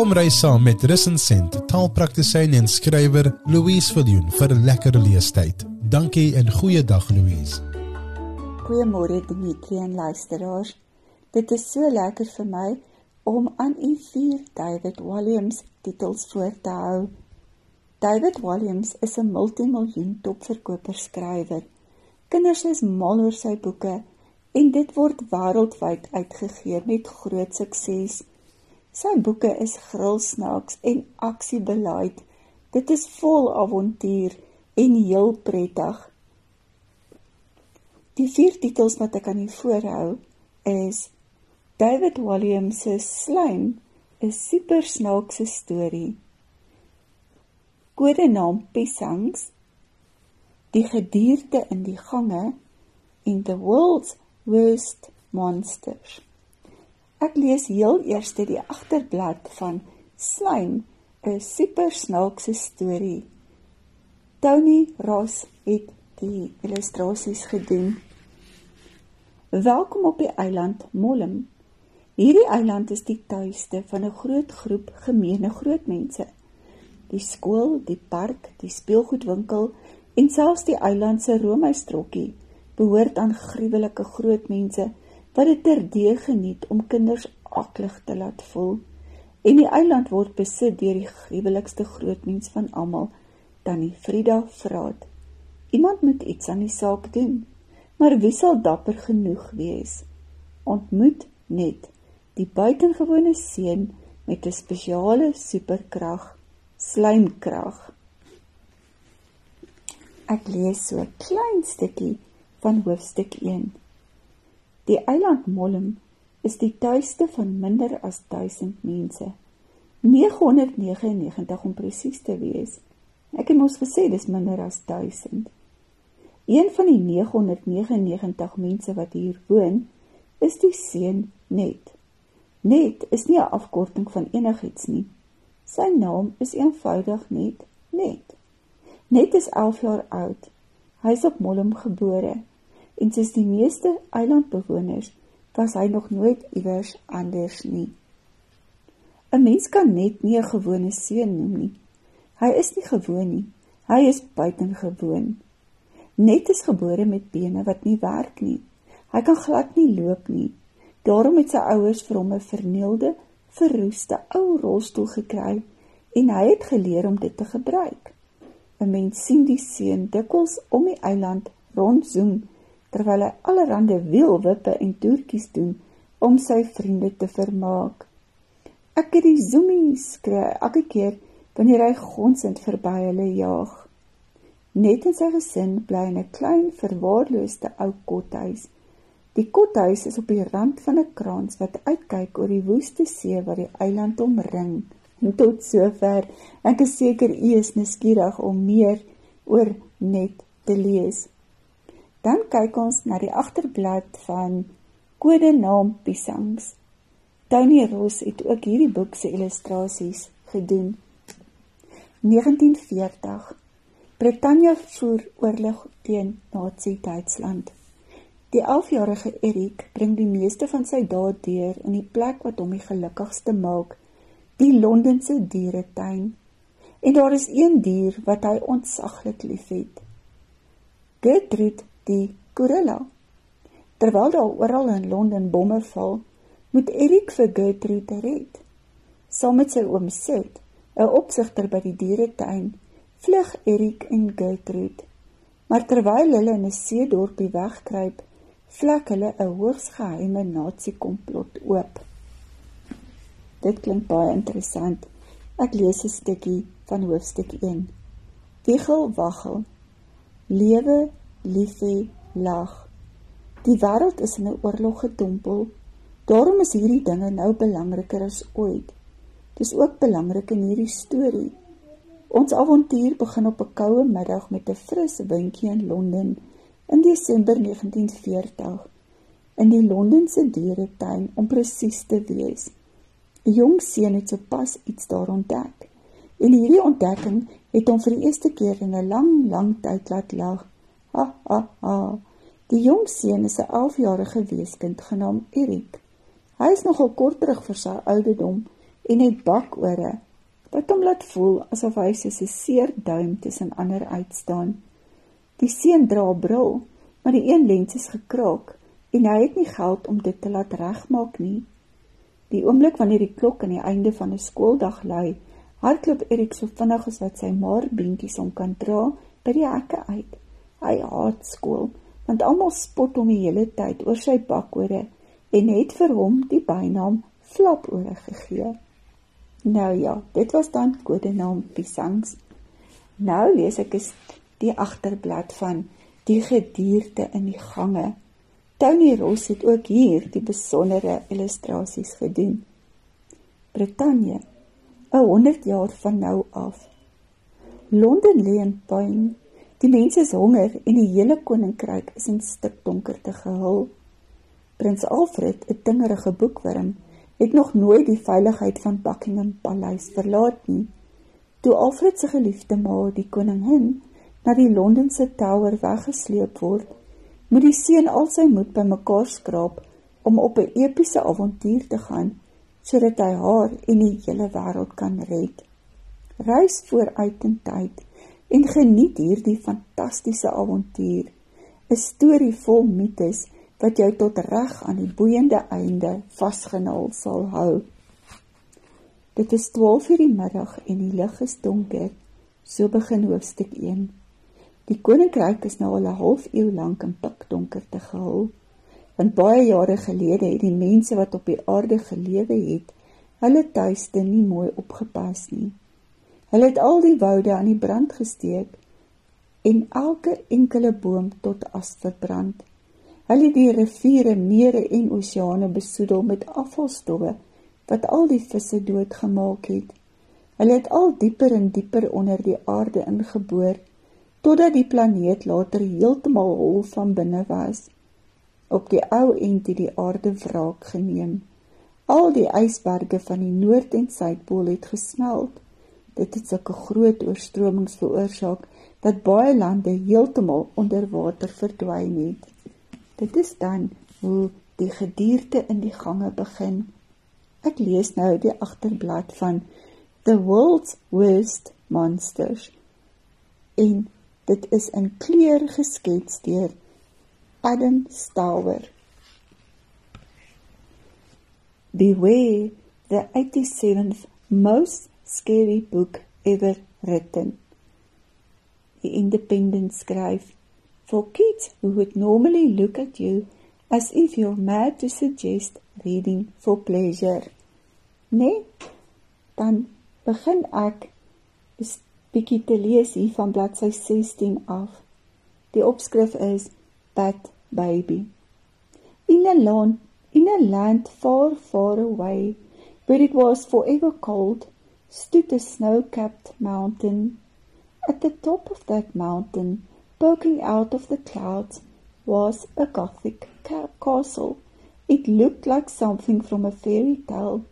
Kom reis saam met Resensent, taalpraktisyn en skrywer Louise Viljoen vir 'n lekker leestyd. Dankie en goeiedag Louise. Goeiemôre Dimitri en luisteraars. Dit is so lekker vir my om aan u vier David Williams titels voor te hou. David Williams is 'n multimiljoen topverkoper skrywer. Kinders is mal oor sy boeke en dit word wêreldwyd uitgegee met groot sukses. Sy boeke is grilsnaaks en aksiebeleid. Dit is vol avontuur en heel prettig. Die vier titels wat ek aan u voorhou is David Williams se Slaim, 'n super snaakse storie. Kodenaam Pisangs, Die gedierte in die gange en The World's Worst Monsters. Ek lees heel eers die agterblad van Slime, 'n super snaakse storie. Tony Ross het die illustrasies gedoen. Welkom op die eiland Mollem. Hierdie eiland is die tuiste van 'n groot groep gemeene groot mense. Die skool, die park, die speelgoedwinkel en selfs die eiland se roomhuistrokkie behoort aan gruwelike groot mense wat dit terdee geniet om kinders aklig te laat voel. En die eiland word besit deur die gruwelikste grootmens van almal, Tannie Frida Vraat. Iemand moet iets aan die saak doen. Maar wie sal dapper genoeg wees? Ontmoet net die buitengewone seun met 'n spesiale superkrag, slijmkrag. Ek lees so 'n klein stukkie van hoofstuk 1. Die eiland Mollem is die tuiste van minder as 1000 mense. 999 om presies te wees. Ek het mos gesê dis minder as 1000. Een van die 999 mense wat hier woon, is die seun Net. Net is nie 'n afkorting van enigiets nie. Sy naam is eenvoudig net Net. Net is 11 jaar oud. Hy is op Mollem gebore en soos die meeste eilandbewoners was hy nog nooit iewers anders nie. 'n Mens kan net nie 'n gewone seun noem nie. Hy is nie gewoon nie. Hy is buitengewoon. Net is gebore met bene wat nie werk nie. Hy kan glad nie loop nie. Daarom het sy ouers vir hom 'n vernielde, verroeste ou rolstoel gekry en hy het geleer om dit te gebruik. 'n Mens sien die seun dikwels om die eiland rondzoom terwyl hy allerlei wielwippe en toertjies doen om sy vriende te vermaak. Ek het die zoomies skree elke keer wanneer hy gonsend verby hulle jaag. Net in sy gesin bly in 'n klein verwaarloosde ou kothuis. Die kothuis is op die rand van 'n kraans wat uitkyk oor die woeste see wat die eiland omring. En tot sover, ek is seker u is nuuskierig om meer oor net te lees. Dan kyk ons na die agterblad van Kodenaam Pisangs. Tony Ross het ook hierdie boek se illustrasies gedoen. 1940. Brittanje voer oorlog teen Nazi-Duitsland. Die 11-jarige Erik bring die meeste van sy dae deur in die plek wat hom die gelukkigste maak, die Londense dieretuin. En daar is een dier wat hy ontsaglik liefhet. Gertrude die gorilla. Terwyl daar oral in Londen bomme val, moet Erik vir Gertrude red. Saam met sy oom Sid, 'n opsigter by die dieretuin, vlug Erik en Gertrude. Maar terwyl hulle in 'n seedorpie wegkruip, vlek hulle 'n hoogs geheime nazi-komplot oop. Dit klink baie interessant. Ek lees 'n stukkie van hoofstuk 1. Wiegel waggel. Lewe lief hê, lag. Die wêreld is in 'n oorlog gedompel. Daarom is hierdie dinge nou belangriker as ooit. Dis ook belangrik in hierdie storie. Ons avontuur begin op 'n koue middag met 'n fris windjie in Londen in Desember 1940 in die Londense dieretuin om presies te wees. 'n Jong seun het sopas iets daar ontdek. En hierdie ontdekking het hom vir die eerste keer in 'n lang, lang tyd laat lag. Ha ha ha. Die jong seun is 'n 11-jarige weeskind genaamd Erik. Hy is nogal kort terug vir sy ouderdom en het bakore wat hom laat voel asof hy soos 'n seer duim tussen ander uitstaan. Die seun dra bril, maar die een lens is gekraak en hy het nie geld om dit te laat regmaak nie. Die oomblik wanneer die klok aan die einde van 'n skooldag lui, hardloop Erik so vinnig as wat sy maar beentjies om kan dra by die hekke uit. Hy haat skool, want almal spot hom die hele tyd oor sy bakore en het vir hom die bynaam Flapore gegee. Nou ja, dit was dan kodenaam Pisangs. Nou lees ek is die agterblad van die gedierte in die gange. Tony Ross het ook hier die besondere illustrasies gedoen. Brittanje, 'n 100 jaar van nou af. Londen lê in pyn. Die mense is honger en die hele koninkryk is in stikdonkerte gehul. Prins Alfred, 'n dingerige boekwurm, het nog nooit die veiligheid van Buckingham Paleis verlaat nie. Toe Alfred se geliefde ma, die koningin, na die Londense Tower weggesleep word, moet die seun al sy moed bymekaar skraap om op 'n epiese avontuur te gaan sodat hy haar en die hele wêreld kan red. Reis vooruit in tyd en geniet hierdie fantastiese avontuur, 'n storie vol mites wat jou tot reg aan die boeiende einde vasgenaal sal hou. Dit is 12:00 die middag en die lig is donker. So begin hoofstuk 1. Die koninkryk is nou al 'n halfuur lank in pikdonker te gehul. Want baie jare gelede het die mense wat op die aarde gelewe het, hulle tuiste nie mooi opgepas nie. Hulle het al die woude aan die brand gesteek en elke enkele boom tot as verbrand. Hulle het die riviere, mere en oseane besoedel met afvalstowwe wat al die visse doodgemaak het. Hulle het al dieper en dieper onder die aarde ingeboor totdat die planeet later heeltemal hol van binne was. Op die ou end het die aarde wraak geneem. Al die ysberge van die noord en suidpool het gesmelt. Dit het sulke groot oorstromings veroorsaak dat baie lande heeltemal onder water verdwyn het. Dit is dan hoe die gedierte in die gange begin. Ek lees nou die agterblad van The World's Worst Monsters. En dit is in kleur geskets deur Adam Stauer. Beware the 87th most scary book ever written. Die Independent skryf for kids who would normally look at you as if you're mad to suggest reading for pleasure. Nee, dan begin ek 'n bietjie te lees hier van bladsy 16 af. Die opskrif is Bad Baby. In a land, in a land far, far away, where it was forever cold, stood a snow-capped mountain. At the top of that mountain, Poking out of the clouds was a Gothic castle. It looked like something from a fairy tale,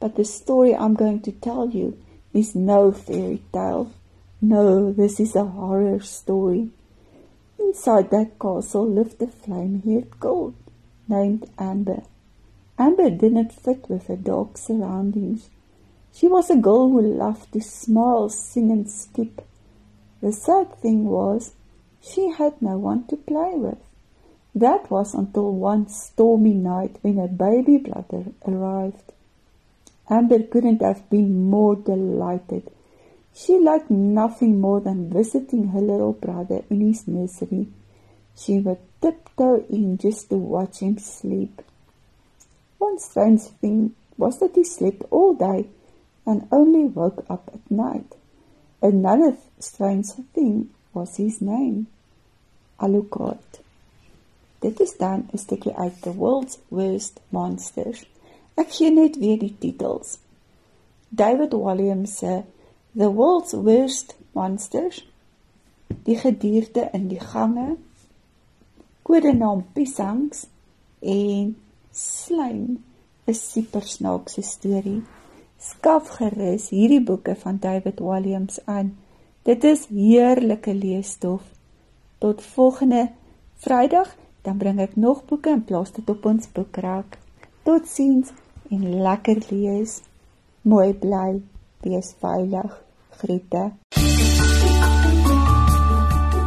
but the story I'm going to tell you is no fairy tale. No, this is a horror story. Inside that castle lived a flame-haired girl named Amber. Amber didn't fit with her dark surroundings. She was a girl who loved to smile, sing and skip. The sad thing was she had no one to play with. That was until one stormy night when her baby brother arrived. Amber couldn't have been more delighted. She liked nothing more than visiting her little brother in his nursery. She would tiptoe in just to watch him sleep. One strange thing was that he slept all day and only woke up at night. Another strange thing was his name. Alucard. Dit is dan 'n stukkie uit The World's Worst Monsters. Ek gee net weer die titels. David Walliams se The World's Worst Monsters. Die gedierte in die gange. Kodenaam Pisangs en Slime 'n super snaakse storie. Skaf gerus hierdie boeke van David Walliams aan. Dit is heerlike leesstof. Tot volgende Vrydag, dan bring ek nog boeke en plaas dit op ons boekrak. Totsiens en lekker lees. Mooi bly, wees veilig. Groete.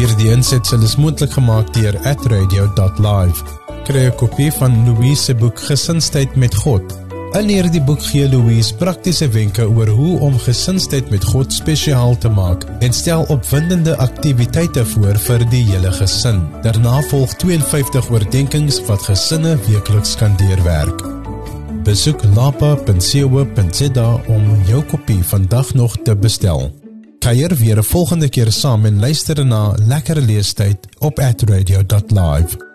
Hierdie insetsel is moontlik gemaak deur @radio.live. Kry 'n kopie van Louise se boek Gesinstyd met God. In hierdie boek gee Louise praktiese wenke oor hoe om gesinstyd met God spesiaal te maak en stel opwindende aktiwiteite voor vir die hele gesin. Daarna volg 52 oordeenkings wat gesinne weekliks kan deurwerk. Besoek lapa.co.za om jou kopie vandag nog te bestel. Kuier weer 'n volgende keer saam en luister na lekker leestyd op @radio.live.